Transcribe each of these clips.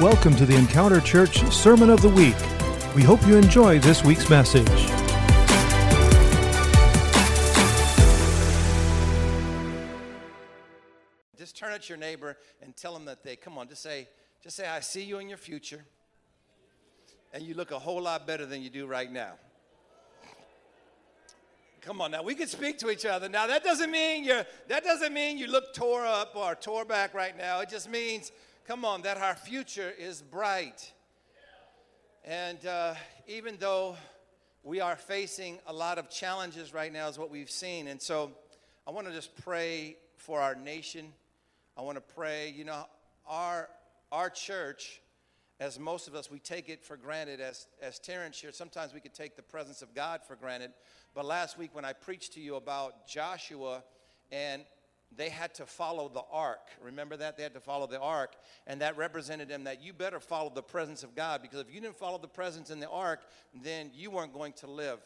Welcome to the Encounter Church Sermon of the Week. We hope you enjoy this week's message. Just turn at your neighbor and tell them that they come on. Just say, just say, I see you in your future, and you look a whole lot better than you do right now. Come on now, we can speak to each other. Now that doesn't mean you're that doesn't mean you look tore up or tore back right now. It just means, come on, that our future is bright. And uh, even though we are facing a lot of challenges right now, is what we've seen. And so I want to just pray for our nation. I want to pray, you know, our our church, as most of us, we take it for granted. As as Terrence here, sometimes we could take the presence of God for granted. But last week when I preached to you about Joshua and they had to follow the ark. Remember that? They had to follow the ark. And that represented them that you better follow the presence of God because if you didn't follow the presence in the ark, then you weren't going to live.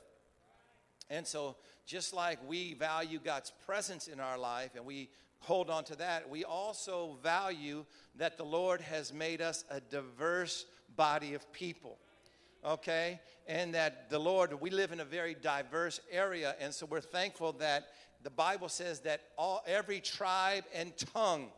And so, just like we value God's presence in our life and we hold on to that, we also value that the Lord has made us a diverse body of people okay? And that the Lord, we live in a very diverse area, and so we're thankful that the Bible says that all every tribe and tongue.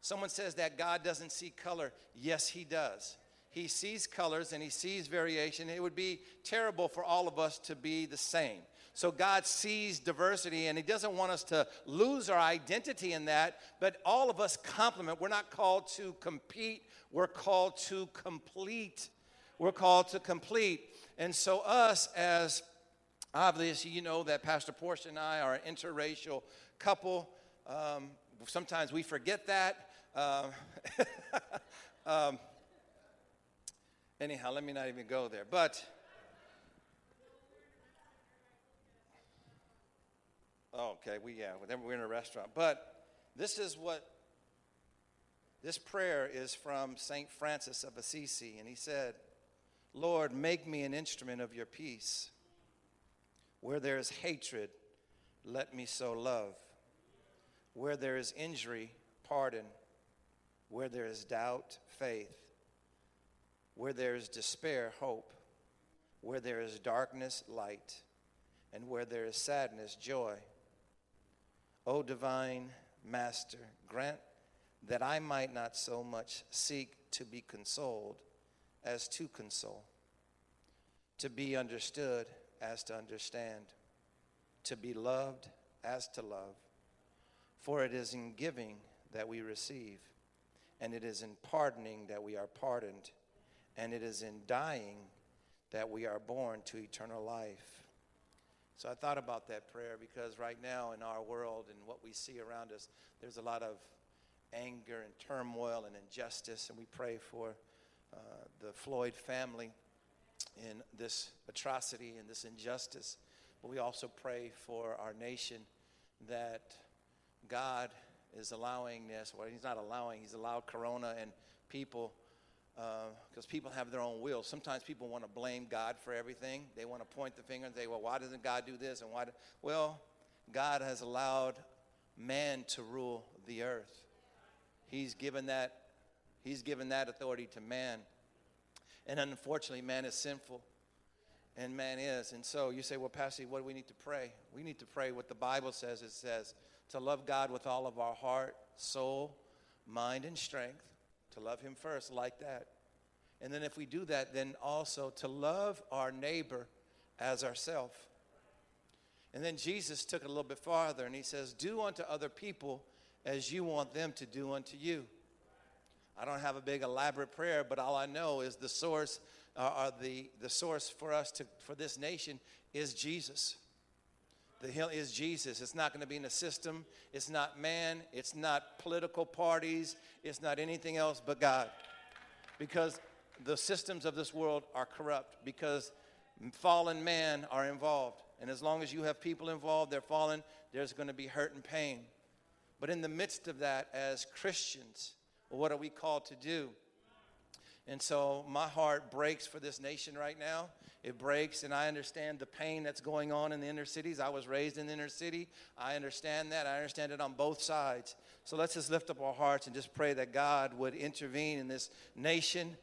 Someone says that God doesn't see color. Yes, He does. He sees colors and He sees variation. It would be terrible for all of us to be the same. So God sees diversity and He doesn't want us to lose our identity in that, but all of us complement. We're not called to compete, we're called to complete we're called to complete. And so, us as obviously, you know that Pastor Portia and I are an interracial couple. Um, sometimes we forget that. Um, um, anyhow, let me not even go there. But. Okay, we yeah, we're in a restaurant. But this is what this prayer is from Saint Francis of Assisi, and he said, Lord, make me an instrument of your peace. Where there is hatred, let me sow love. Where there is injury, pardon. Where there is doubt, faith. Where there is despair, hope. Where there is darkness, light. And where there is sadness, joy. O divine Master, grant that I might not so much seek to be consoled as to console, to be understood as to understand, to be loved as to love. For it is in giving that we receive, and it is in pardoning that we are pardoned, and it is in dying that we are born to eternal life. So I thought about that prayer because right now in our world and what we see around us, there's a lot of anger and turmoil and injustice, and we pray for uh, the Floyd family in this atrocity and this injustice. But we also pray for our nation that God is allowing this. Well, He's not allowing, He's allowed Corona and people, because uh, people have their own will. Sometimes people want to blame God for everything. They want to point the finger and say, well, why doesn't God do this? And why? Do... Well, God has allowed man to rule the earth. He's given that He's given that authority to man. And unfortunately, man is sinful. And man is. And so you say, well, Pastor, what do we need to pray? We need to pray what the Bible says. It says to love God with all of our heart, soul, mind, and strength. To love Him first, like that. And then if we do that, then also to love our neighbor as ourself. And then Jesus took it a little bit farther and he says, Do unto other people as you want them to do unto you. I don't have a big elaborate prayer, but all I know is the source, uh, the, the source for us to, for this nation is Jesus. The hill is Jesus. It's not going to be in a system. It's not man. It's not political parties. It's not anything else but God. Because the systems of this world are corrupt. Because fallen man are involved. And as long as you have people involved, they're fallen, there's going to be hurt and pain. But in the midst of that, as Christians, what are we called to do? And so my heart breaks for this nation right now. it breaks, and I understand the pain that's going on in the inner cities. I was raised in the inner city. I understand that. I understand it on both sides. So let's just lift up our hearts and just pray that God would intervene in this nation.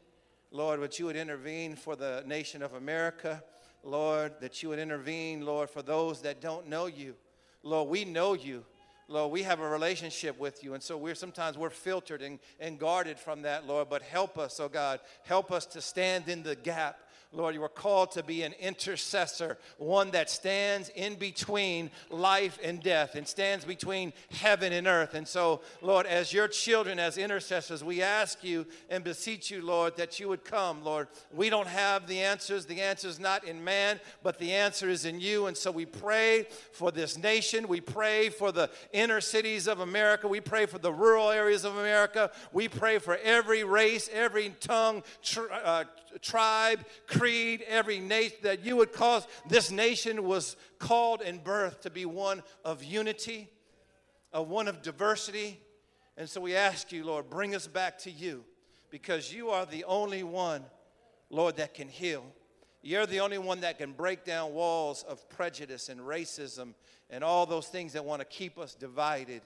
Lord, that you would intervene for the nation of America. Lord, that you would intervene, Lord, for those that don't know you. Lord, we know you. Lord, we have a relationship with you, and so we're sometimes we're filtered and, and guarded from that, Lord. But help us, oh God, help us to stand in the gap Lord, you are called to be an intercessor, one that stands in between life and death and stands between heaven and earth. And so, Lord, as your children, as intercessors, we ask you and beseech you, Lord, that you would come, Lord. We don't have the answers. The answer is not in man, but the answer is in you. And so we pray for this nation. We pray for the inner cities of America. We pray for the rural areas of America. We pray for every race, every tongue, tr- uh, tribe, creed, every nation, that you would cause this nation was called and birth to be one of unity, a one of diversity. And so we ask you, Lord, bring us back to you because you are the only one, Lord, that can heal. You're the only one that can break down walls of prejudice and racism and all those things that want to keep us divided.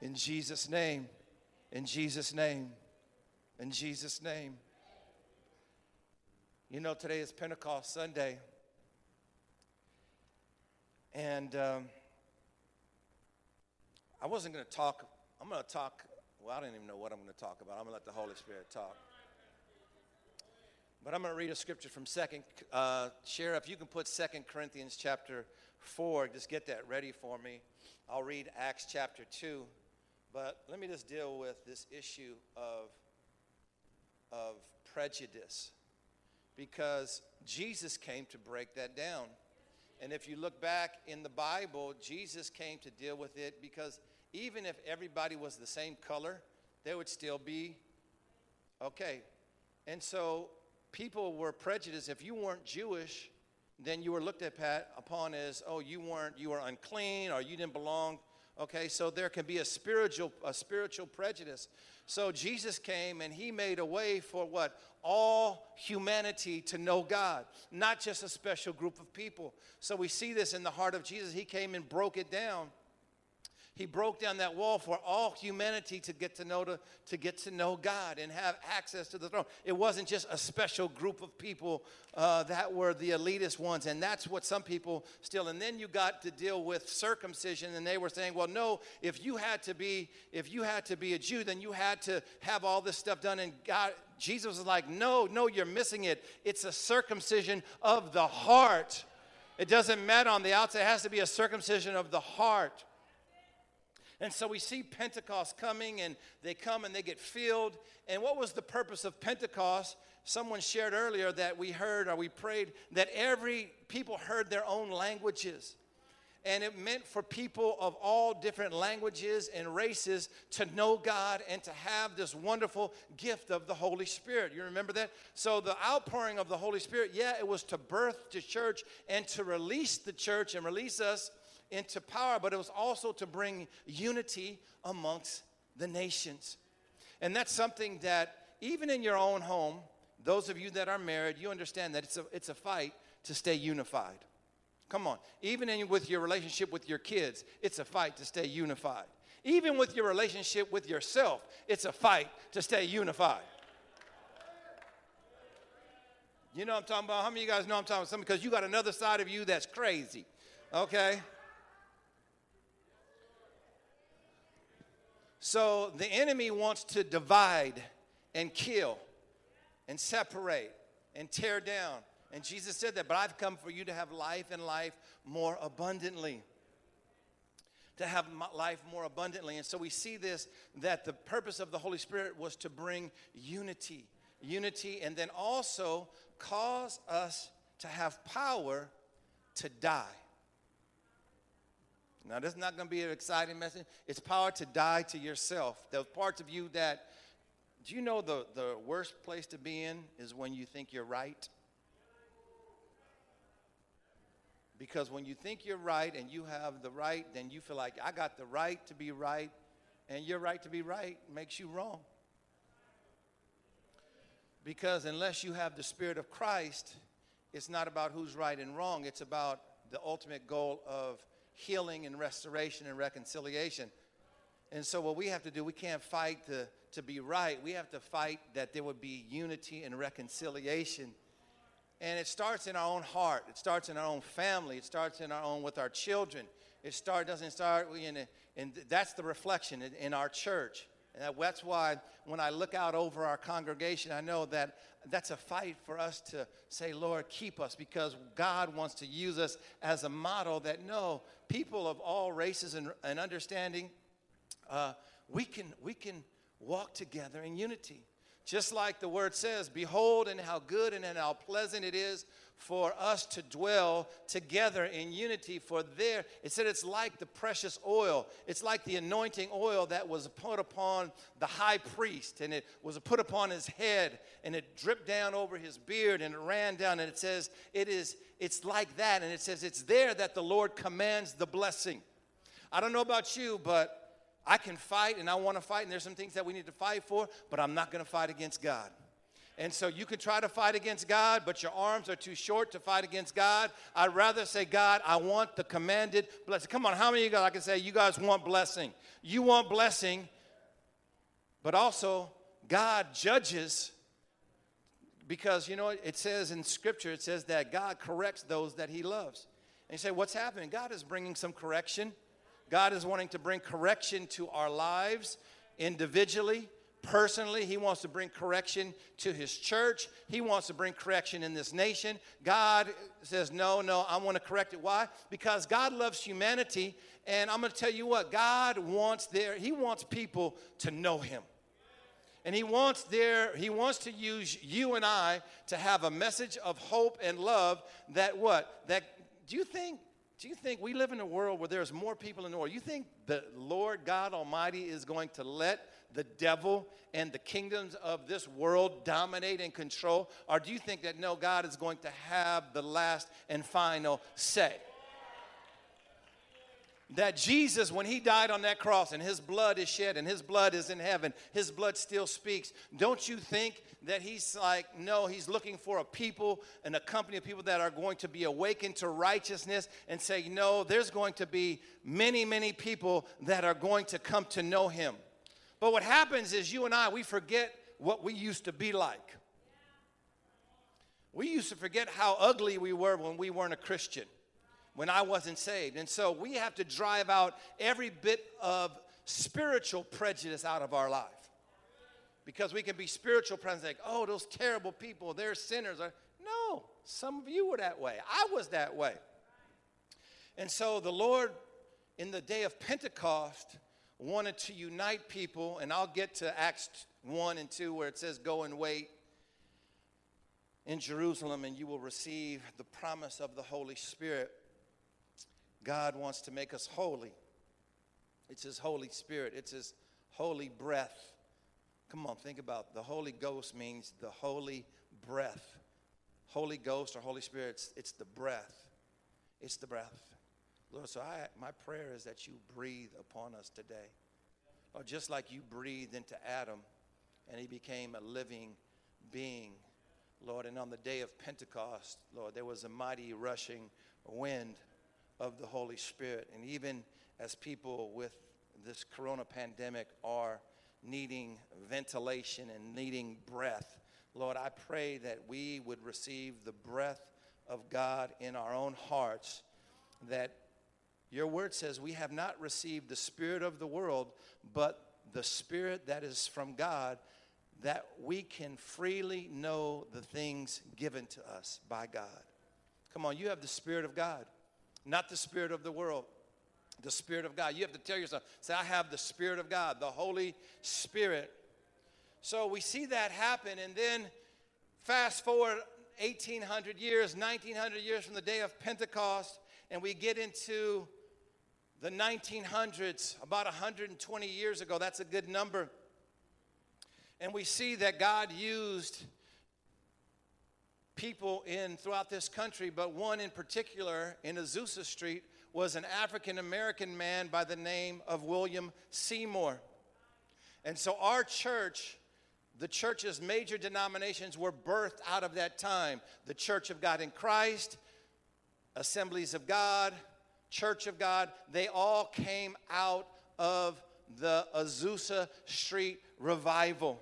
In Jesus' name, in Jesus' name, in Jesus' name. You know, today is Pentecost Sunday. And um, I wasn't going to talk, I'm going to talk, well, I don't even know what I'm going to talk about. I'm going to let the Holy Spirit talk. But I'm going to read a scripture from Second. Uh, Sheriff, you can put Second Corinthians chapter 4. Just get that ready for me. I'll read Acts chapter 2. But let me just deal with this issue of, of prejudice because Jesus came to break that down. And if you look back in the Bible, Jesus came to deal with it because even if everybody was the same color, there would still be okay. And so people were prejudiced. If you weren't Jewish, then you were looked at upon as, oh, you weren't, you were unclean or you didn't belong. Okay, so there can be a spiritual, a spiritual prejudice. So Jesus came and he made a way for what? All humanity to know God, not just a special group of people. So we see this in the heart of Jesus. He came and broke it down. He broke down that wall for all humanity to get to know to, to get to know God and have access to the throne. It wasn't just a special group of people uh, that were the elitist ones, and that's what some people still. And then you got to deal with circumcision, and they were saying, "Well, no, if you had to be if you had to be a Jew, then you had to have all this stuff done." And God, Jesus was like, "No, no, you're missing it. It's a circumcision of the heart." It doesn't matter on the outside, it has to be a circumcision of the heart. And so we see Pentecost coming, and they come and they get filled. And what was the purpose of Pentecost? Someone shared earlier that we heard or we prayed that every people heard their own languages. And it meant for people of all different languages and races to know God and to have this wonderful gift of the Holy Spirit. You remember that? So, the outpouring of the Holy Spirit, yeah, it was to birth the church and to release the church and release us into power, but it was also to bring unity amongst the nations. And that's something that even in your own home, those of you that are married, you understand that it's a, it's a fight to stay unified. Come on. Even in, with your relationship with your kids, it's a fight to stay unified. Even with your relationship with yourself, it's a fight to stay unified. You know what I'm talking about? How many of you guys know I'm talking about something? Because you got another side of you that's crazy. Okay? So the enemy wants to divide and kill and separate and tear down. And Jesus said that, but I've come for you to have life and life more abundantly. To have life more abundantly. And so we see this that the purpose of the Holy Spirit was to bring unity. Unity, and then also cause us to have power to die. Now, this is not going to be an exciting message. It's power to die to yourself. Those parts of you that, do you know the, the worst place to be in is when you think you're right? Because when you think you're right and you have the right, then you feel like, I got the right to be right, and your right to be right makes you wrong. Because unless you have the Spirit of Christ, it's not about who's right and wrong. It's about the ultimate goal of healing and restoration and reconciliation. And so, what we have to do, we can't fight to, to be right. We have to fight that there would be unity and reconciliation. And it starts in our own heart. It starts in our own family. It starts in our own with our children. It start doesn't start in, and that's the reflection in, in our church. And that's why when I look out over our congregation, I know that that's a fight for us to say, Lord, keep us, because God wants to use us as a model that no, people of all races and, and understanding, uh, we, can, we can walk together in unity. Just like the word says, Behold, and how good and how pleasant it is for us to dwell together in unity. For there, it said it's like the precious oil. It's like the anointing oil that was put upon the high priest, and it was put upon his head, and it dripped down over his beard, and it ran down. And it says, it is, it's like that. And it says, it's there that the Lord commands the blessing. I don't know about you, but I can fight and I want to fight, and there's some things that we need to fight for, but I'm not going to fight against God. And so you can try to fight against God, but your arms are too short to fight against God. I'd rather say, God, I want the commanded blessing. Come on, how many of you guys I can say you guys want blessing? You want blessing, but also God judges because you know it says in scripture it says that God corrects those that he loves. And you say, What's happening? God is bringing some correction. God is wanting to bring correction to our lives individually personally. He wants to bring correction to his church. He wants to bring correction in this nation. God says, No, no, I want to correct it. Why? Because God loves humanity. And I'm going to tell you what, God wants there, He wants people to know Him. And he wants there, he wants to use you and I to have a message of hope and love that what? That do you think do you think we live in a world where there's more people in the world? You think the Lord God Almighty is going to let the devil and the kingdoms of this world dominate and control? Or do you think that no, God is going to have the last and final say? that Jesus, when he died on that cross and his blood is shed and his blood is in heaven, his blood still speaks. Don't you think that he's like, no, he's looking for a people and a company of people that are going to be awakened to righteousness and say, no, there's going to be many, many people that are going to come to know him. But what happens is you and I, we forget what we used to be like. We used to forget how ugly we were when we weren't a Christian when I wasn't saved. And so we have to drive out every bit of spiritual prejudice out of our life. Because we can be spiritual prejudice, like, oh, those terrible people, they're sinners. No, some of you were that way. I was that way. And so the Lord, in the day of Pentecost, wanted to unite people, and I'll get to Acts 1 and 2 where it says, Go and wait in Jerusalem, and you will receive the promise of the Holy Spirit. God wants to make us holy. It's His Holy Spirit, it's His holy breath. Come on, think about the Holy Ghost means the holy breath. Holy Ghost or Holy Spirit, it's, it's the breath. It's the breath. Lord, so I, my prayer is that you breathe upon us today. Or just like you breathed into Adam and he became a living being, Lord. And on the day of Pentecost, Lord, there was a mighty rushing wind of the Holy Spirit. And even as people with this corona pandemic are needing ventilation and needing breath, Lord, I pray that we would receive the breath of God in our own hearts, that your word says we have not received the spirit of the world, but the spirit that is from God, that we can freely know the things given to us by God. Come on, you have the spirit of God not the spirit of the world, the spirit of God. You have to tell yourself, say, I have the spirit of God, the Holy Spirit. So we see that happen, and then fast forward 1800 years, 1900 years from the day of Pentecost, and we get into the 1900s, about 120 years ago. That's a good number. And we see that God used people in throughout this country, but one in particular in Azusa Street was an African American man by the name of William Seymour. And so our church the church's major denominations were birthed out of that time the Church of God in Christ, Assemblies of God, Church of God, they all came out of the Azusa Street revival.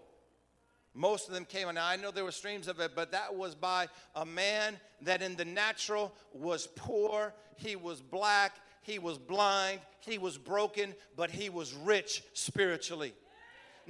Most of them came, and I know there were streams of it, but that was by a man that in the natural was poor, he was black, he was blind, he was broken, but he was rich spiritually.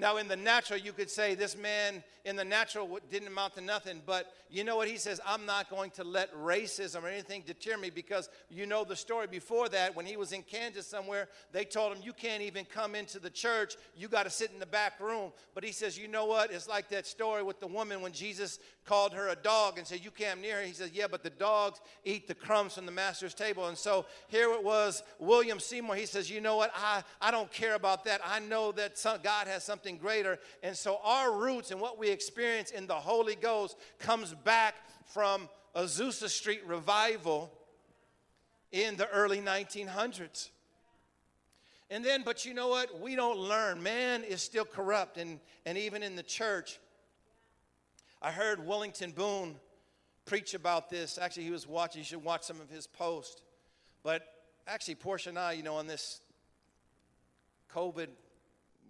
Now, in the natural, you could say this man in the natural didn't amount to nothing, but you know what he says? I'm not going to let racism or anything deter me because you know the story before that when he was in Kansas somewhere, they told him, You can't even come into the church, you got to sit in the back room. But he says, You know what? It's like that story with the woman when Jesus called her a dog and said, You can't near her. He says, Yeah, but the dogs eat the crumbs from the master's table. And so here it was, William Seymour. He says, You know what? I, I don't care about that. I know that some, God has something greater. And so our roots and what we experience in the Holy Ghost comes back from Azusa Street revival in the early 1900s. And then, but you know what? We don't learn. Man is still corrupt, and, and even in the church. I heard Wellington Boone preach about this. Actually, he was watching, you should watch some of his posts. But actually, Portia and I, you know, on this COVID,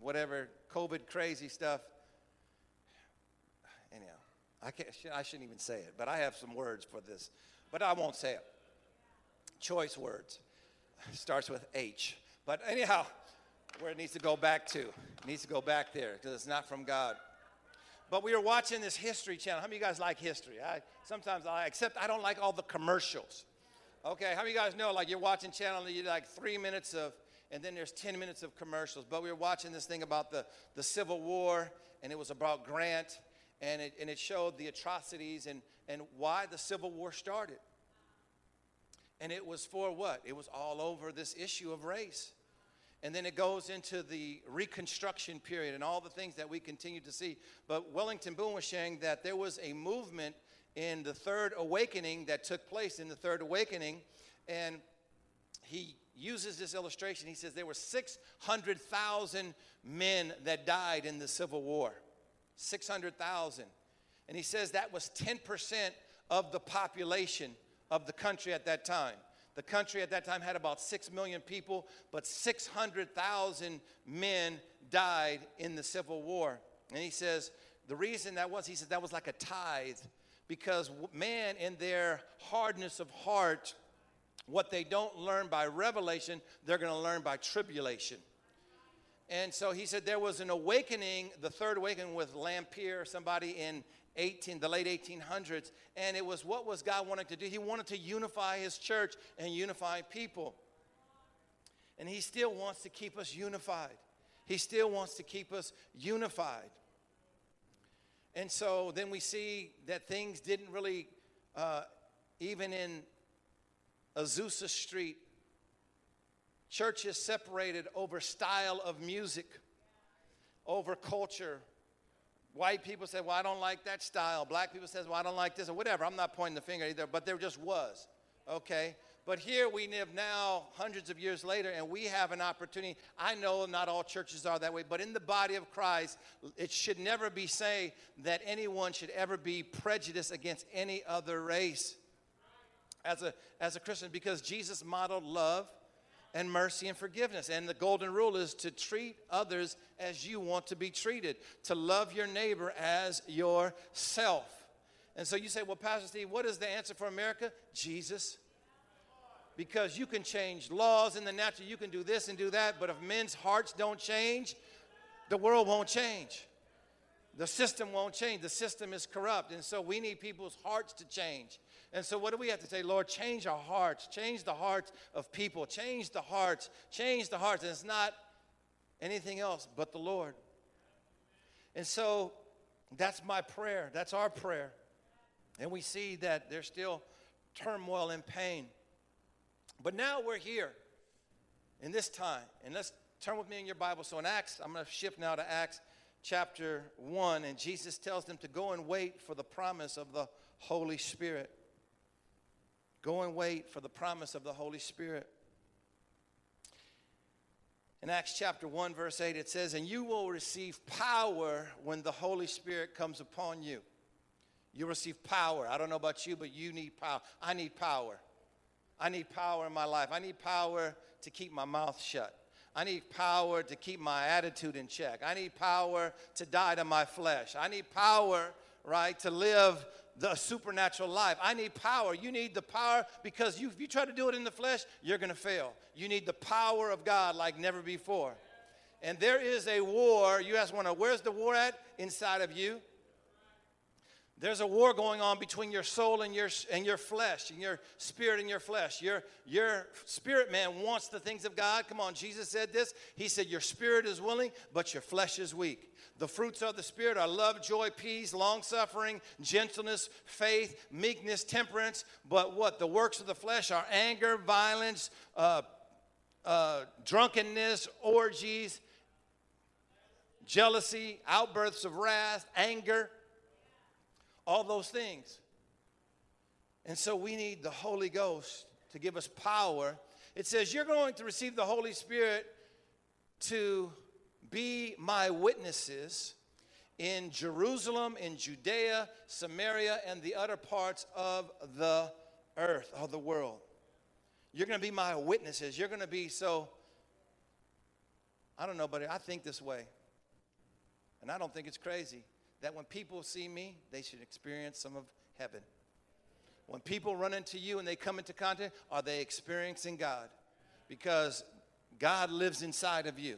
whatever, COVID crazy stuff, Anyhow, I, can't, I shouldn't even say it, but I have some words for this, but I won't say it. Choice words. Starts with H. But anyhow, where it needs to go back to. It needs to go back there because it's not from God. But we were watching this History Channel. How many of you guys like history? I sometimes I except I don't like all the commercials. Okay, how many of you guys know like you're watching channel and you like three minutes of and then there's 10 minutes of commercials. But we were watching this thing about the, the Civil War, and it was about Grant, and it, and it showed the atrocities and, and why the Civil War started. And it was for what? It was all over this issue of race. And then it goes into the Reconstruction period and all the things that we continue to see. But Wellington Boone was saying that there was a movement in the Third Awakening that took place in the Third Awakening. And he uses this illustration. He says there were 600,000 men that died in the Civil War. 600,000. And he says that was 10% of the population of the country at that time. The country at that time had about 6 million people, but 600,000 men died in the Civil War. And he says the reason that was, he said that was like a tithe because man, in their hardness of heart, what they don't learn by revelation, they're going to learn by tribulation. And so he said there was an awakening, the third awakening with Lanphier, somebody in 18, the late 1800s, and it was what was God wanting to do? He wanted to unify his church and unify people. And he still wants to keep us unified. He still wants to keep us unified. And so then we see that things didn't really, uh, even in Azusa Street, Churches separated over style of music, over culture. White people said, Well, I don't like that style. Black people said, Well, I don't like this, or whatever. I'm not pointing the finger either, but there just was. Okay? But here we live now, hundreds of years later, and we have an opportunity. I know not all churches are that way, but in the body of Christ, it should never be say that anyone should ever be prejudiced against any other race as a, as a Christian because Jesus modeled love and mercy and forgiveness. And the golden rule is to treat others as you want to be treated, to love your neighbor as yourself. And so you say, well, Pastor Steve, what is the answer for America? Jesus. Because you can change laws in the natural, you can do this and do that, but if men's hearts don't change, the world won't change. The system won't change. The system is corrupt. And so we need people's hearts to change. And so, what do we have to say? Lord, change our hearts, change the hearts of people, change the hearts, change the hearts. And it's not anything else but the Lord. And so, that's my prayer. That's our prayer. And we see that there's still turmoil and pain. But now we're here in this time. And let's turn with me in your Bible. So, in Acts, I'm going to shift now to Acts chapter 1. And Jesus tells them to go and wait for the promise of the Holy Spirit. Go and wait for the promise of the Holy Spirit. In Acts chapter 1, verse 8, it says, And you will receive power when the Holy Spirit comes upon you. You receive power. I don't know about you, but you need power. I need power. I need power in my life. I need power to keep my mouth shut. I need power to keep my attitude in check. I need power to die to my flesh. I need power, right, to live the supernatural life. I need power. You need the power because you, if you try to do it in the flesh, you're going to fail. You need the power of God like never before. And there is a war. You ask one, where's the war at? Inside of you. There's a war going on between your soul and your, and your flesh, and your spirit and your flesh. Your, your spirit man wants the things of God. Come on, Jesus said this. He said, Your spirit is willing, but your flesh is weak. The fruits of the Spirit are love, joy, peace, long suffering, gentleness, faith, meekness, temperance. But what? The works of the flesh are anger, violence, uh, uh, drunkenness, orgies, jealousy, outbursts of wrath, anger, all those things. And so we need the Holy Ghost to give us power. It says, You're going to receive the Holy Spirit to be my witnesses in Jerusalem, in Judea, Samaria, and the other parts of the earth, of the world. You're going to be my witnesses. You're going to be so, I don't know, but I think this way. And I don't think it's crazy that when people see me, they should experience some of heaven. When people run into you and they come into contact, are they experiencing God? Because God lives inside of you.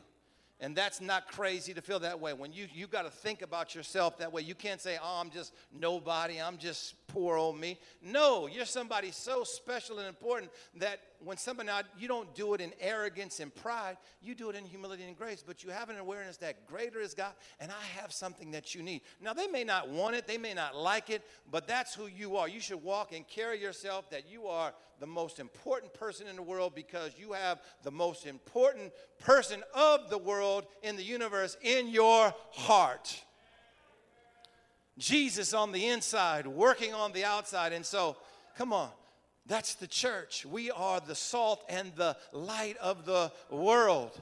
And that's not crazy to feel that way. When you you got to think about yourself that way. You can't say, "Oh, I'm just nobody. I'm just poor old me." No, you're somebody so special and important that when somebody you don't do it in arrogance and pride, you do it in humility and grace, but you have an awareness that greater is God and I have something that you need. Now, they may not want it, they may not like it, but that's who you are. You should walk and carry yourself that you are the most important person in the world because you have the most important person of the world in the universe in your heart. Jesus on the inside, working on the outside. And so, come on, that's the church. We are the salt and the light of the world.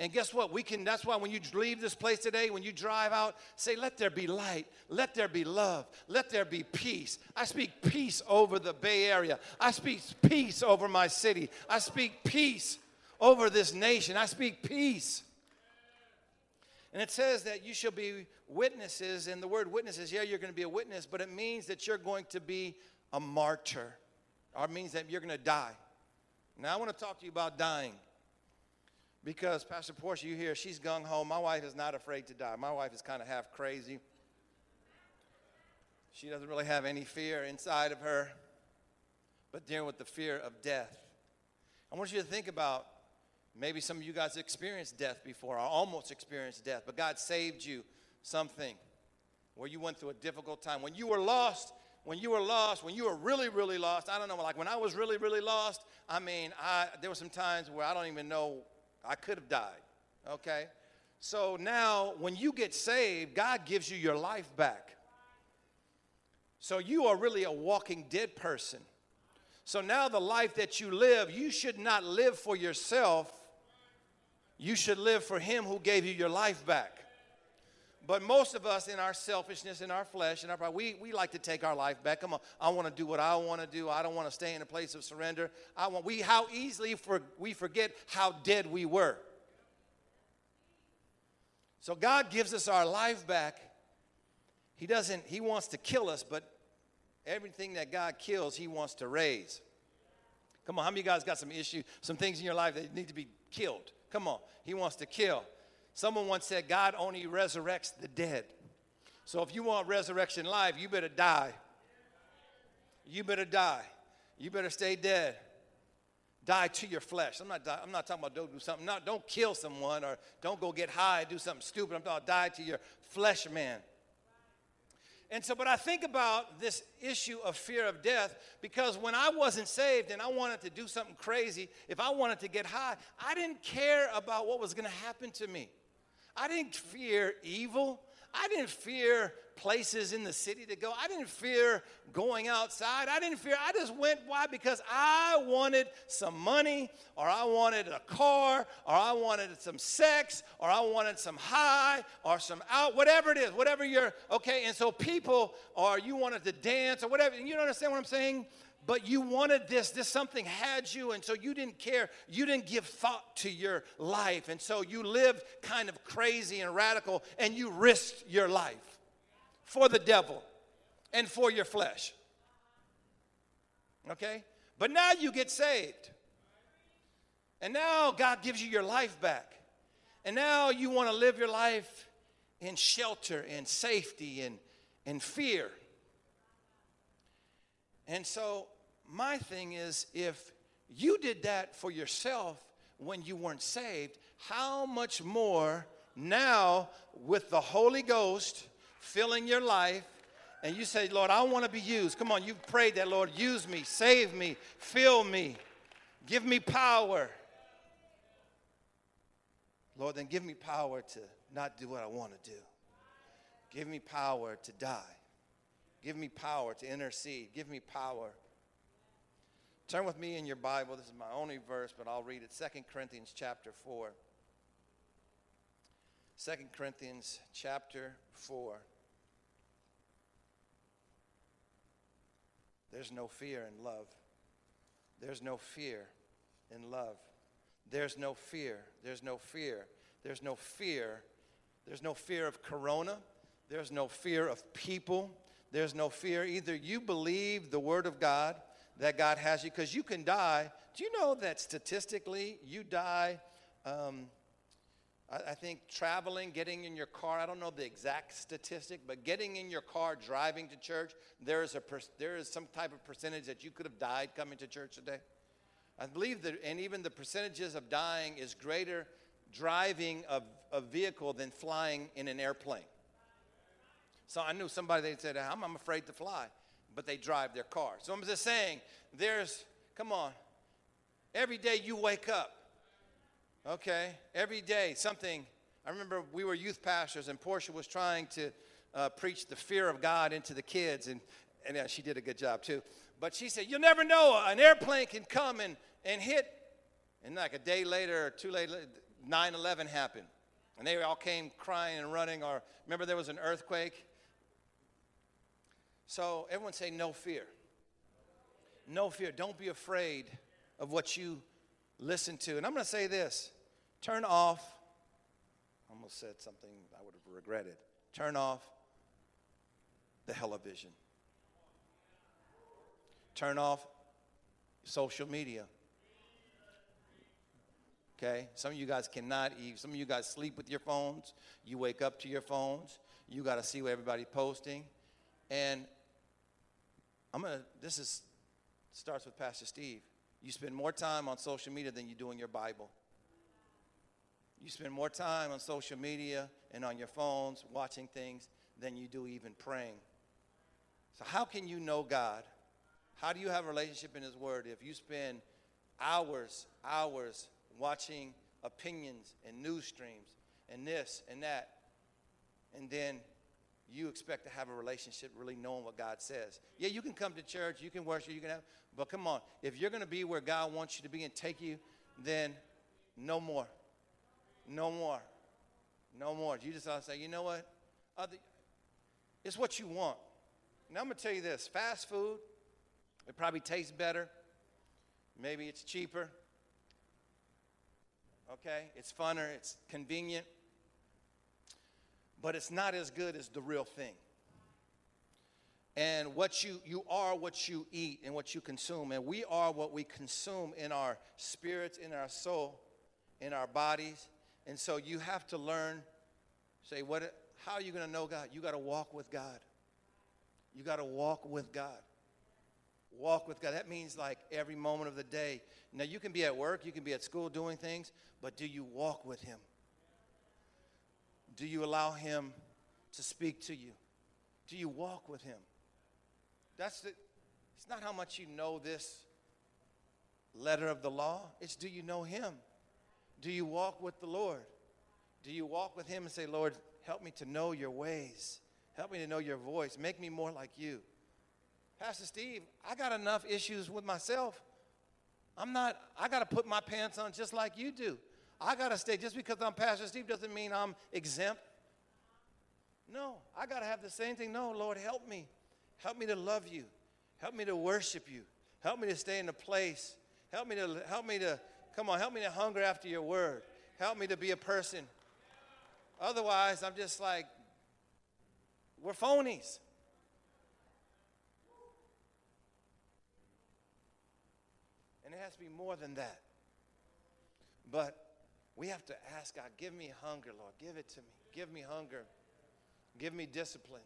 And guess what? We can, that's why when you leave this place today, when you drive out, say, let there be light, let there be love, let there be peace. I speak peace over the Bay Area. I speak peace over my city. I speak peace over this nation. I speak peace. And it says that you shall be witnesses, and the word witnesses, yeah, you're going to be a witness, but it means that you're going to be a martyr or means that you're going to die. Now, I want to talk to you about dying because Pastor Portia, you hear she's gung ho. My wife is not afraid to die. My wife is kind of half crazy. She doesn't really have any fear inside of her, but dealing with the fear of death. I want you to think about maybe some of you guys experienced death before or almost experienced death, but God saved you something where you went through a difficult time. When you were lost, when you were lost, when you were really, really lost, I don't know, like when I was really, really lost, I mean, I, there were some times where I don't even know I could have died, okay? So now, when you get saved, God gives you your life back. So you are really a walking dead person. So now, the life that you live, you should not live for yourself. You should live for Him who gave you your life back. But most of us, in our selfishness, in our flesh, in our pride, we, we like to take our life back. Come on, I want to do what I want to do. I don't want to stay in a place of surrender. I want. We how easily for, we forget how dead we were. So God gives us our life back. He doesn't. He wants to kill us, but everything that God kills, He wants to raise. Come on, how many of you guys got some issue, some things in your life that need to be killed? Come on, He wants to kill. Someone once said, God only resurrects the dead. So if you want resurrection life, you better die. You better die. You better stay dead. Die to your flesh. I'm not, I'm not talking about don't do something. Not, don't kill someone or don't go get high and do something stupid. I'm talking about die to your flesh man. And so, but I think about this issue of fear of death because when I wasn't saved and I wanted to do something crazy, if I wanted to get high, I didn't care about what was going to happen to me. I didn't fear evil. I didn't fear places in the city to go. I didn't fear going outside. I didn't fear. I just went. Why? Because I wanted some money, or I wanted a car, or I wanted some sex, or I wanted some high, or some out, whatever it is, whatever you're, okay. And so people, or you wanted to dance, or whatever. You don't understand what I'm saying? but you wanted this. This something had you, and so you didn't care. You didn't give thought to your life. And so you lived kind of crazy and radical, and you risked your life for the devil and for your flesh. Okay? But now you get saved. And now God gives you your life back. And now you want to live your life in shelter and safety and, and fear. And so my thing is if you did that for yourself when you weren't saved, how much more now with the Holy Ghost filling your life? And you say, Lord, I want to be used. Come on, you've prayed that, Lord, use me, save me, fill me, give me power. Lord, then give me power to not do what I want to do. Give me power to die. Give me power to intercede. Give me power Turn with me in your Bible. This is my only verse, but I'll read it. 2 Corinthians chapter 4. 2 Corinthians chapter 4. There's no fear in love. There's no fear in love. There's no fear. There's no fear. There's no fear. There's no fear of corona. There's no fear of people. There's no fear. Either you believe the word of God that God has you because you can die. Do you know that statistically you die? Um, I, I, think traveling, getting in your car, I don't know the exact statistic, but getting in your car, driving to church, there is, a per, there is some type of percentage that you could have died coming to church today. I believe that, and even the percentages of dying is greater driving a, a vehicle than flying in an airplane. So I knew somebody, that said, I'm, I'm afraid to fly but they drive their car. So I'm just saying, there's, come on, every day you wake up, okay? Every day something. I remember we were youth pastors, and Portia was trying to uh, preach the fear of God into the kids, and, and she did a good job too. But she said, You'll never know, an airplane can come and, and hit. And like a day later or two later, 9 11 happened. And they all came crying and running. Or remember, there was an earthquake so everyone say no fear. No fear. Don't be afraid of what you listen to. And I'm going to say this turn off. I almost said something I would have regretted. Turn off the television. Turn off social media. Okay? Some of you guys cannot eat. Some of you guys sleep with your phones. You wake up to your phones. You got to see what everybody's posting. And I'm gonna. This is starts with Pastor Steve. You spend more time on social media than you do in your Bible. You spend more time on social media and on your phones watching things than you do even praying. So, how can you know God? How do you have a relationship in His Word if you spend hours, hours watching opinions and news streams and this and that, and then you expect to have a relationship really knowing what God says. Yeah, you can come to church, you can worship, you can have, but come on, if you're going to be where God wants you to be and take you, then no more. No more. No more. You just ought to say, you know what? It's what you want. Now I'm going to tell you this fast food, it probably tastes better. Maybe it's cheaper. Okay? It's funner, it's convenient but it's not as good as the real thing. And what you you are what you eat and what you consume, and we are what we consume in our spirits, in our soul, in our bodies. And so you have to learn. Say what? How are you going to know God? You got to walk with God. You got to walk with God. Walk with God. That means like every moment of the day. Now you can be at work, you can be at school doing things, but do you walk with Him? Do you allow Him to speak to you? Do you walk with Him? That's the, it's not how much you know this letter of the law, it's do you know Him? Do you walk with the Lord? Do you walk with Him and say, Lord, help me to know your ways? Help me to know your voice. Make me more like you. Pastor Steve, I got enough issues with myself. I'm not, I got to put my pants on just like you do. I got to stay. Just because I'm Pastor Steve doesn't mean I'm exempt. No, I got to have the same thing. No, Lord, help me. Help me to love you. Help me to worship you. Help me to stay in a place. Help me to help me to come on, help me to hunger after your word. Help me to be a person. Otherwise, I'm just like we're phonies. And it has to be more than that. But we have to ask God, give me hunger, Lord. Give it to me. Give me hunger. Give me discipline.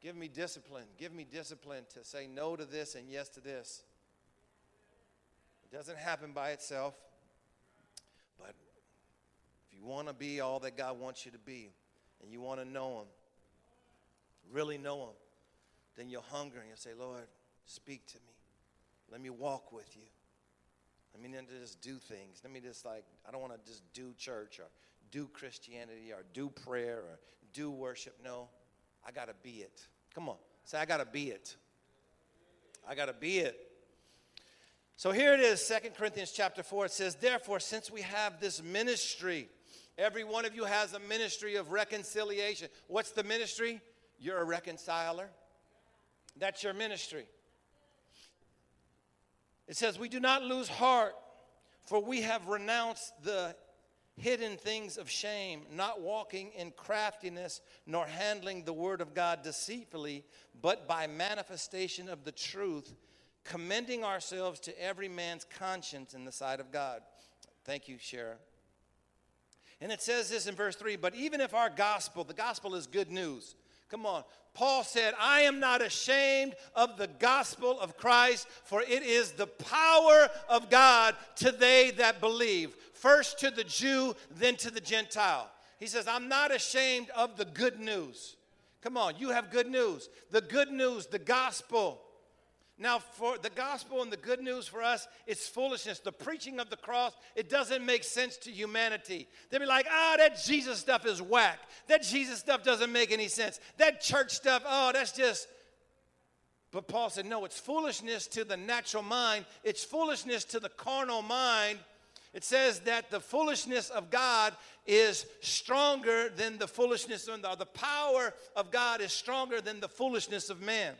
Give me discipline. Give me discipline to say no to this and yes to this. It doesn't happen by itself. But if you want to be all that God wants you to be and you want to know Him, really know Him, then you'll hunger and you'll say, Lord, speak to me. Let me walk with you. Let me just do things. Let me just like, I don't want to just do church or do Christianity or do prayer or do worship. No, I got to be it. Come on. Say, I got to be it. I got to be it. So here it is, Second Corinthians chapter 4. It says, Therefore, since we have this ministry, every one of you has a ministry of reconciliation. What's the ministry? You're a reconciler. That's your ministry. It says, We do not lose heart, for we have renounced the hidden things of shame, not walking in craftiness, nor handling the word of God deceitfully, but by manifestation of the truth, commending ourselves to every man's conscience in the sight of God. Thank you, Shara. And it says this in verse 3 But even if our gospel, the gospel is good news. Come on. Paul said, I am not ashamed of the gospel of Christ, for it is the power of God to they that believe first to the Jew, then to the Gentile. He says, I'm not ashamed of the good news. Come on, you have good news. The good news, the gospel. Now, for the gospel and the good news for us, it's foolishness. The preaching of the cross, it doesn't make sense to humanity. They'll be like, ah, oh, that Jesus stuff is whack. That Jesus stuff doesn't make any sense. That church stuff, oh, that's just. But Paul said, no, it's foolishness to the natural mind, it's foolishness to the carnal mind it says that the foolishness of God is stronger than the foolishness, or the power of God is stronger than the foolishness of man.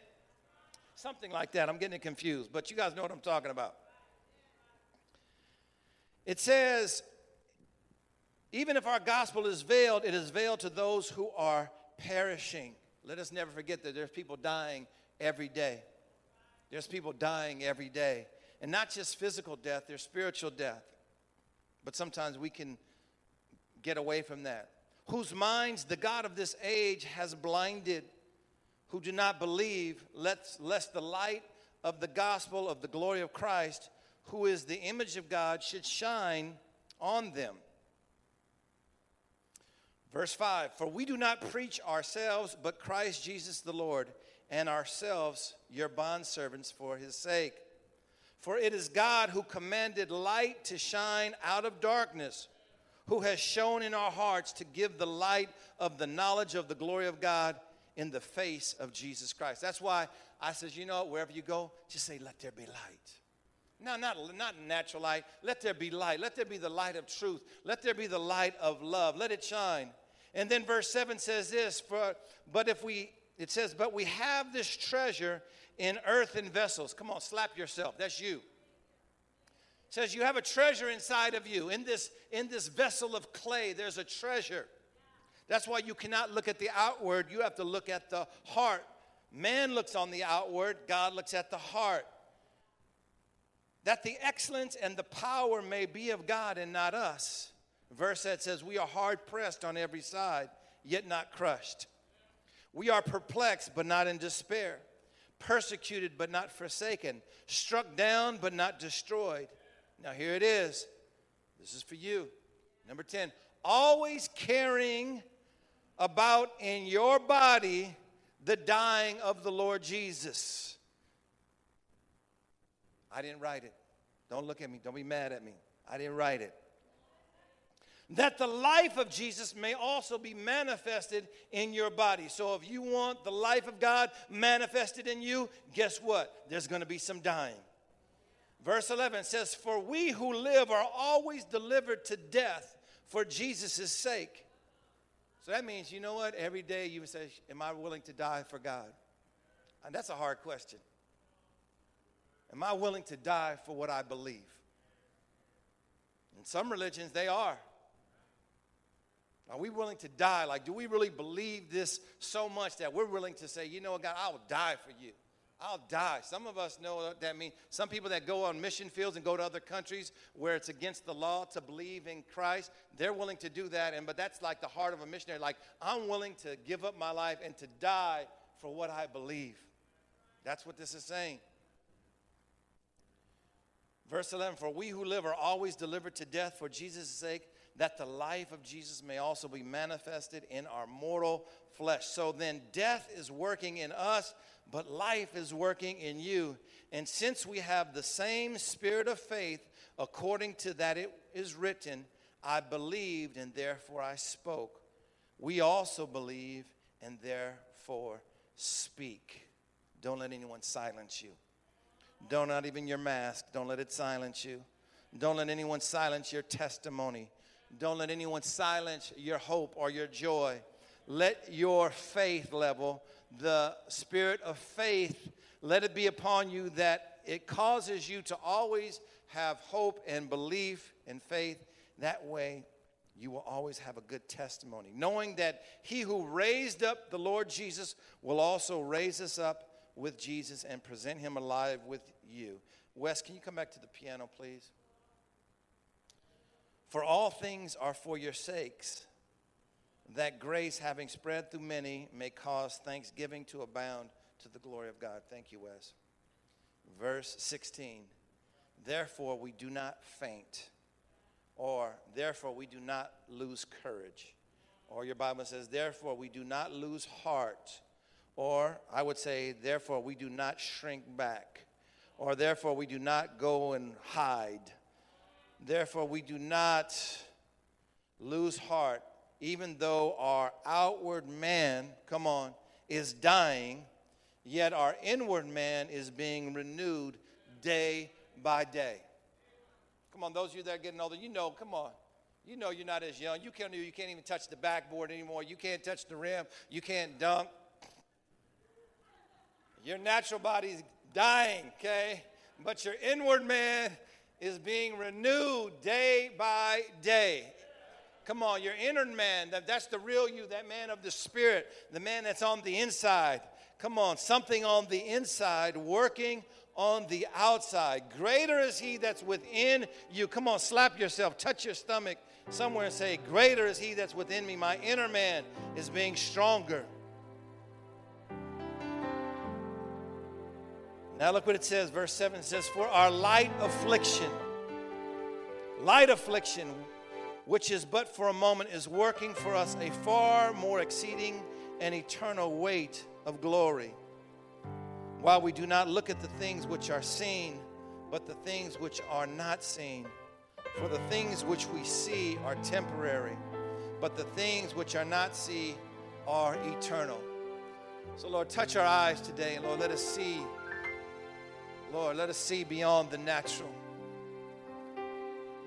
Something like that. I'm getting confused, but you guys know what I'm talking about. It says, even if our gospel is veiled, it is veiled to those who are perishing. Let us never forget that there's people dying every day. There's people dying every day. And not just physical death, there's spiritual death. But sometimes we can get away from that. Whose minds the God of this age has blinded, who do not believe, lest, lest the light of the gospel of the glory of Christ, who is the image of God, should shine on them. Verse 5 For we do not preach ourselves, but Christ Jesus the Lord, and ourselves your bondservants for his sake. For it is God who commanded light to shine out of darkness, who has shown in our hearts to give the light of the knowledge of the glory of God in the face of Jesus Christ. That's why I says, you know, wherever you go, just say, let there be light. No, not, not natural light. Let there be light. Let there be the light of truth. Let there be the light of love. Let it shine. And then verse 7 says this, for, but if we, it says, but we have this treasure in earthen vessels. Come on, slap yourself. That's you. It says you have a treasure inside of you. In this, in this vessel of clay, there's a treasure. That's why you cannot look at the outward, you have to look at the heart. Man looks on the outward, God looks at the heart. That the excellence and the power may be of God and not us. Verse that says, We are hard pressed on every side, yet not crushed. We are perplexed, but not in despair persecuted but not forsaken, struck down but not destroyed. Now, here it is. This is for you. Number 10, always carrying about in your body the dying of the Lord Jesus. I didn't write it. Don't look at me. Don't be mad at me. I didn't write it. that the life of Jesus may also be manifested in your body. So, if you want the life of God manifested in you, guess what? There's going to be some dying. Verse 11 says, For we who live are always delivered to death for Jesus' sake. So that means, you know what? Every day you say, Am I willing to die for God? And that's a hard question. Am I willing to die for what I believe? In some religions, they are. Are we willing to die? Like, do we really believe this so much that we're willing to say, you know what, God, I'll die for you? I'll die. Some of us know what that means. Some people that go on mission fields and go to other countries where it's against the law to believe in Christ, they're willing to do that. And but that's like the heart of a missionary. Like, I'm willing to give up my life and to die for what I believe. That's what this is saying. Verse 11 For we who live are always delivered to death for Jesus' sake, that the life of Jesus may also be manifested in our mortal flesh. So then, death is working in us, but life is working in you. And since we have the same spirit of faith, according to that it is written, I believed and therefore I spoke. We also believe and therefore speak. Don't let anyone silence you. Don't, not even your mask, don't let it silence you. Don't let anyone silence your testimony. Don't let anyone silence your hope or your joy. Let your faith level, the spirit of faith, let it be upon you that it causes you to always have hope and belief and faith. That way, you will always have a good testimony, knowing that he who raised up the Lord Jesus will also raise us up with Jesus and present him alive with you. Wes, can you come back to the piano, please? For all things are for your sakes, that grace, having spread through many, may cause thanksgiving to abound to the glory of God. Thank you, Wes. Verse 16 Therefore, we do not faint, or therefore, we do not lose courage. Or your Bible says, Therefore, we do not lose heart. Or I would say, Therefore, we do not shrink back. Or therefore, we do not go and hide Therefore, we do not lose heart, even though our outward man, come on, is dying, yet our inward man is being renewed day by day. Come on, those of you that are getting older, you know, come on. You know you're not as young. You can't, you can't even touch the backboard anymore. You can't touch the rim. You can't dunk. Your natural body's dying, okay? But your inward man is being renewed day by day. Come on, your inner man, that, that's the real you, that man of the spirit, the man that's on the inside. Come on, something on the inside working on the outside. Greater is he that's within you. Come on, slap yourself, touch your stomach somewhere and say, Greater is he that's within me. My inner man is being stronger. Now look what it says, verse 7 says, For our light affliction, light affliction, which is but for a moment, is working for us a far more exceeding and eternal weight of glory. While we do not look at the things which are seen, but the things which are not seen. For the things which we see are temporary, but the things which are not seen are eternal. So, Lord, touch our eyes today, and Lord, let us see Lord, let us see beyond the natural.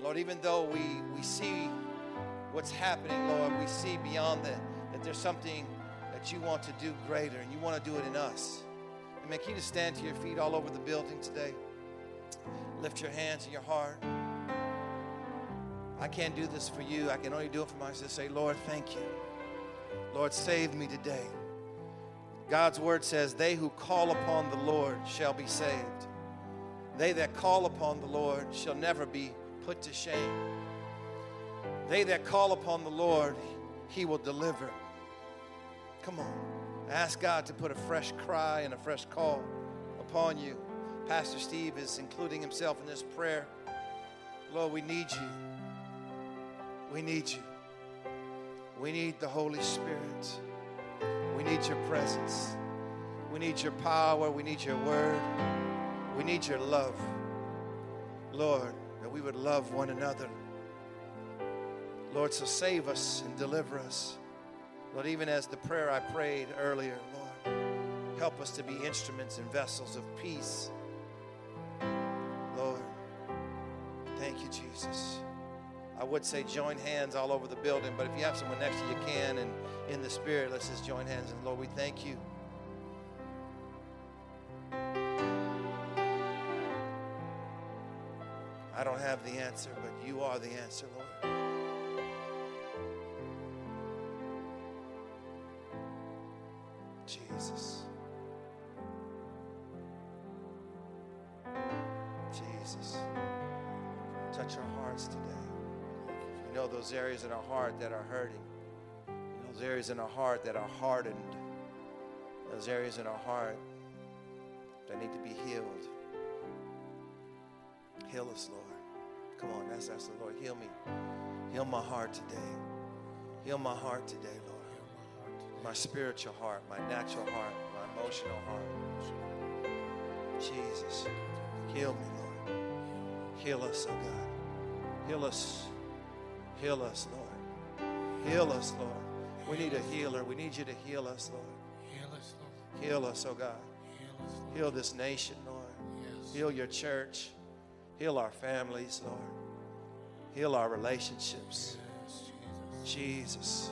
Lord, even though we, we see what's happening, Lord, we see beyond that, that there's something that you want to do greater and you want to do it in us. And man, can you just stand to your feet all over the building today? Lift your hands and your heart. I can't do this for you. I can only do it for myself. Say, Lord, thank you. Lord, save me today. God's word says, They who call upon the Lord shall be saved. They that call upon the Lord shall never be put to shame. They that call upon the Lord, he will deliver. Come on. Ask God to put a fresh cry and a fresh call upon you. Pastor Steve is including himself in this prayer. Lord, we need you. We need you. We need the Holy Spirit. We need your presence. We need your power. We need your word. We need your love. Lord, that we would love one another. Lord, so save us and deliver us. Lord, even as the prayer I prayed earlier, Lord, help us to be instruments and vessels of peace. Lord, thank you, Jesus. I would say join hands all over the building, but if you have someone next to you, you can. And in the spirit, let's just join hands. And Lord, we thank you. Don't have the answer, but you are the answer, Lord. Jesus. Jesus. Touch our hearts today. You know those areas in our heart that are hurting. Those areas in our heart that are hardened. Those areas in our heart that need to be healed. Heal us, Lord. Come on, that's us, ask the Lord. Heal me. Heal my heart today. Heal my heart today, Lord. My spiritual heart, my natural heart, my emotional heart. Jesus, heal me, Lord. Heal us, oh God. Heal us. Heal us, Lord. Heal us, Lord. We need a healer. We need you to heal us, Lord. Heal us, Lord. Heal us, oh God. Heal us, Lord. Heal this nation, Lord. Heal your church. Heal our families, Lord. Heal our relationships. Jesus.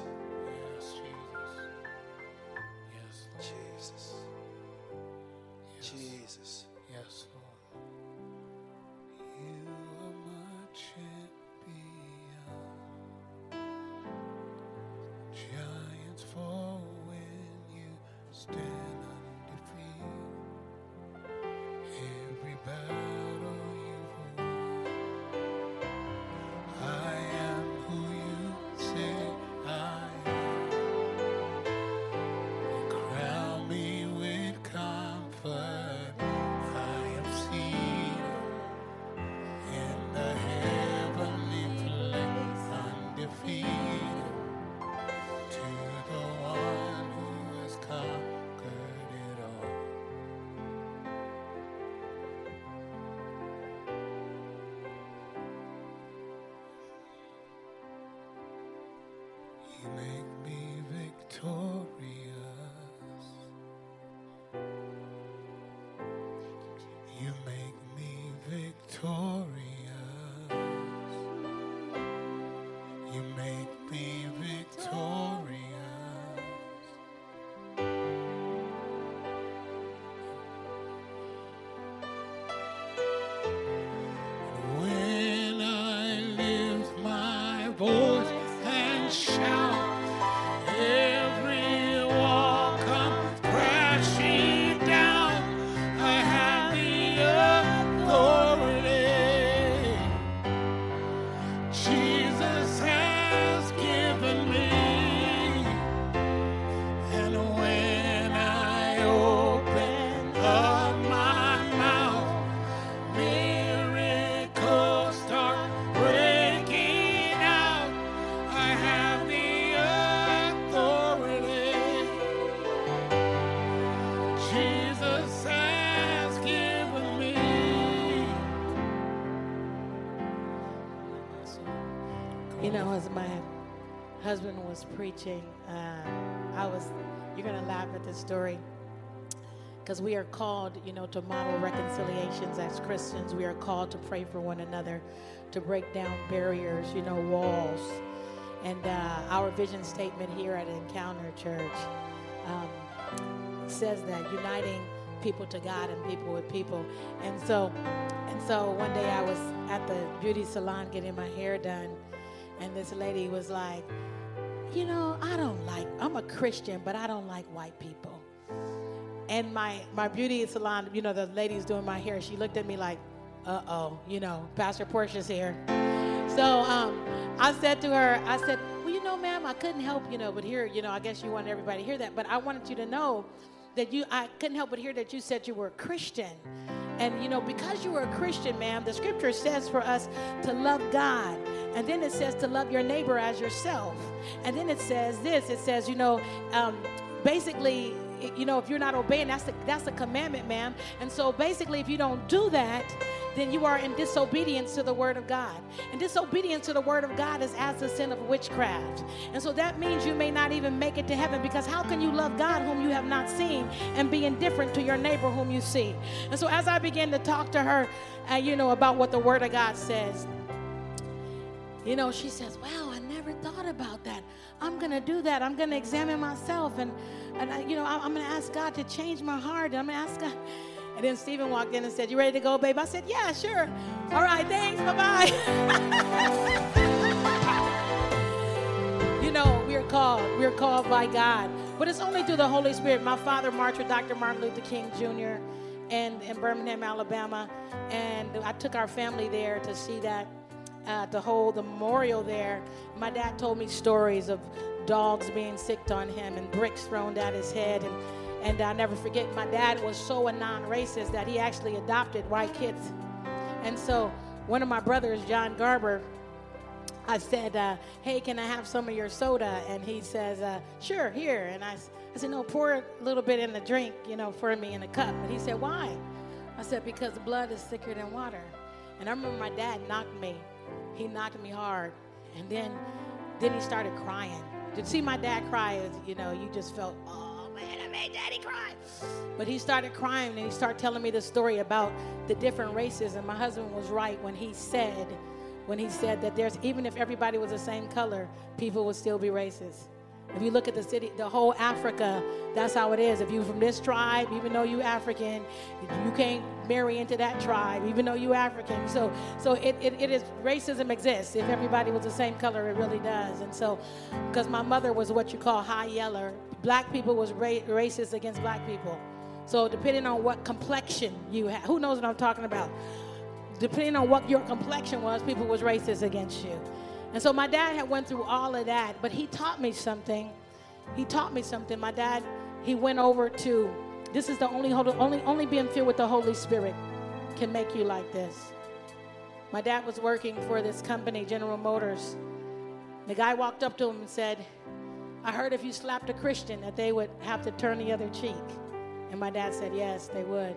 You make me victorious. You make me victorious. Was preaching, uh, I was, you're going to laugh at this story. Because we are called, you know, to model reconciliations as Christians. We are called to pray for one another, to break down barriers, you know, walls. And uh, our vision statement here at Encounter Church um, says that uniting people to God and people with people. And so, and so one day I was at the beauty salon getting my hair done, and this lady was like, "You know, I don't like. I'm a Christian, but I don't like white people." And my my beauty salon, you know, the lady's doing my hair. She looked at me like, "Uh oh, you know, Pastor Portia's here." So um, I said to her, I said, "Well, you know, ma'am, I couldn't help, you know, but here, you know, I guess you wanted everybody to hear that, but I wanted you to know that you, I couldn't help but hear that you said you were a Christian." And you know, because you were a Christian, ma'am, the scripture says for us to love God. And then it says to love your neighbor as yourself. And then it says this it says, you know, um, basically, you know, if you're not obeying, that's the that's the commandment, ma'am. And so basically, if you don't do that, then you are in disobedience to the word of God. And disobedience to the word of God is as the sin of witchcraft. And so that means you may not even make it to heaven because how can you love God whom you have not seen and be indifferent to your neighbor whom you see? And so as I began to talk to her, uh, you know, about what the word of God says, you know, she says, "Wow, I never thought about that. I'm going to do that. I'm going to examine myself and and I, you know, I'm, I'm going to ask God to change my heart. I'm going to ask God and then Stephen walked in and said, You ready to go, babe? I said, Yeah, sure. All right, thanks. Bye bye. you know, we're called. We're called by God. But it's only through the Holy Spirit. My father marched with Dr. Martin Luther King Jr. And in Birmingham, Alabama. And I took our family there to see that, uh, to hold the memorial there. My dad told me stories of dogs being sicked on him and bricks thrown at his head and and I'll never forget, my dad was so a non racist that he actually adopted white kids. And so one of my brothers, John Garber, I said, uh, Hey, can I have some of your soda? And he says, uh, Sure, here. And I, I said, No, pour a little bit in the drink, you know, for me in a cup. And he said, Why? I said, Because blood is thicker than water. And I remember my dad knocked me. He knocked me hard. And then, then he started crying. To see my dad cry, you know, you just felt, oh, man, I made daddy cry. But he started crying and he started telling me the story about the different races. And my husband was right when he said, when he said that there's even if everybody was the same color, people would still be racist. If you look at the city, the whole Africa, that's how it is. If you're from this tribe, even though you African, you can't marry into that tribe, even though you African. So, so it, it, it is racism exists. If everybody was the same color, it really does. And so, because my mother was what you call high yeller, black people was ra- racist against black people. So depending on what complexion you have, who knows what I'm talking about? Depending on what your complexion was, people was racist against you. And so my dad had went through all of that, but he taught me something. He taught me something. My dad, he went over to this is the only only only being filled with the Holy Spirit can make you like this. My dad was working for this company, General Motors. The guy walked up to him and said, I heard if you slapped a Christian that they would have to turn the other cheek. And my dad said, Yes, they would.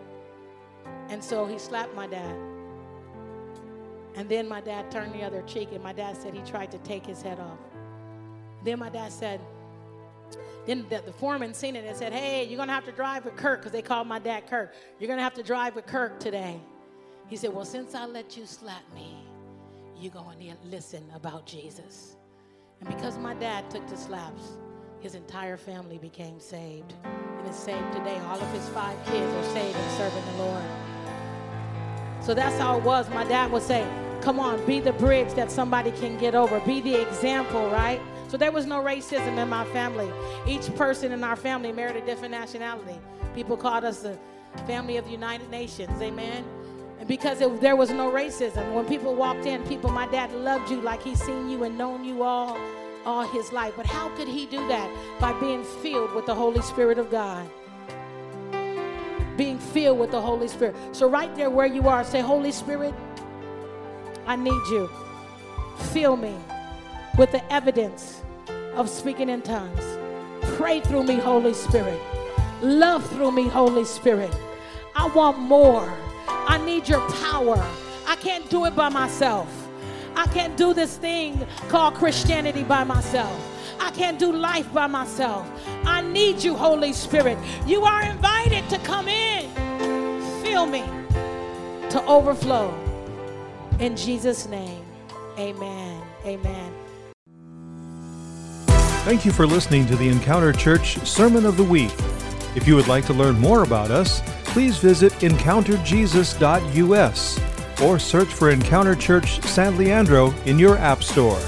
And so he slapped my dad. And then my dad turned the other cheek, and my dad said he tried to take his head off. Then my dad said, then the, the foreman seen it and said, Hey, you're going to have to drive with Kirk, because they called my dad Kirk. You're going to have to drive with Kirk today. He said, Well, since I let you slap me, you're going to listen about Jesus. And because my dad took the slaps, his entire family became saved. And is saved today. All of his five kids are saved and serving the Lord. So that's how it was. My dad would say, Come on, be the bridge that somebody can get over. Be the example, right? So there was no racism in my family. Each person in our family married a different nationality. People called us the family of the United Nations. Amen. And because it, there was no racism, when people walked in, people, my dad loved you like he's seen you and known you all, all his life. But how could he do that? By being filled with the Holy Spirit of God. Being filled with the Holy Spirit. So right there where you are, say, Holy Spirit, I need you. Fill me with the evidence of speaking in tongues. Pray through me, Holy Spirit. Love through me, Holy Spirit. I want more. I need your power. I can't do it by myself. I can't do this thing called Christianity by myself. I can't do life by myself. I need you, Holy Spirit. You are invited to come in. Fill me to overflow. In Jesus' name, amen. Amen. Thank you for listening to the Encounter Church Sermon of the Week. If you would like to learn more about us, please visit encounterjesus.us or search for Encounter Church San Leandro in your App Store.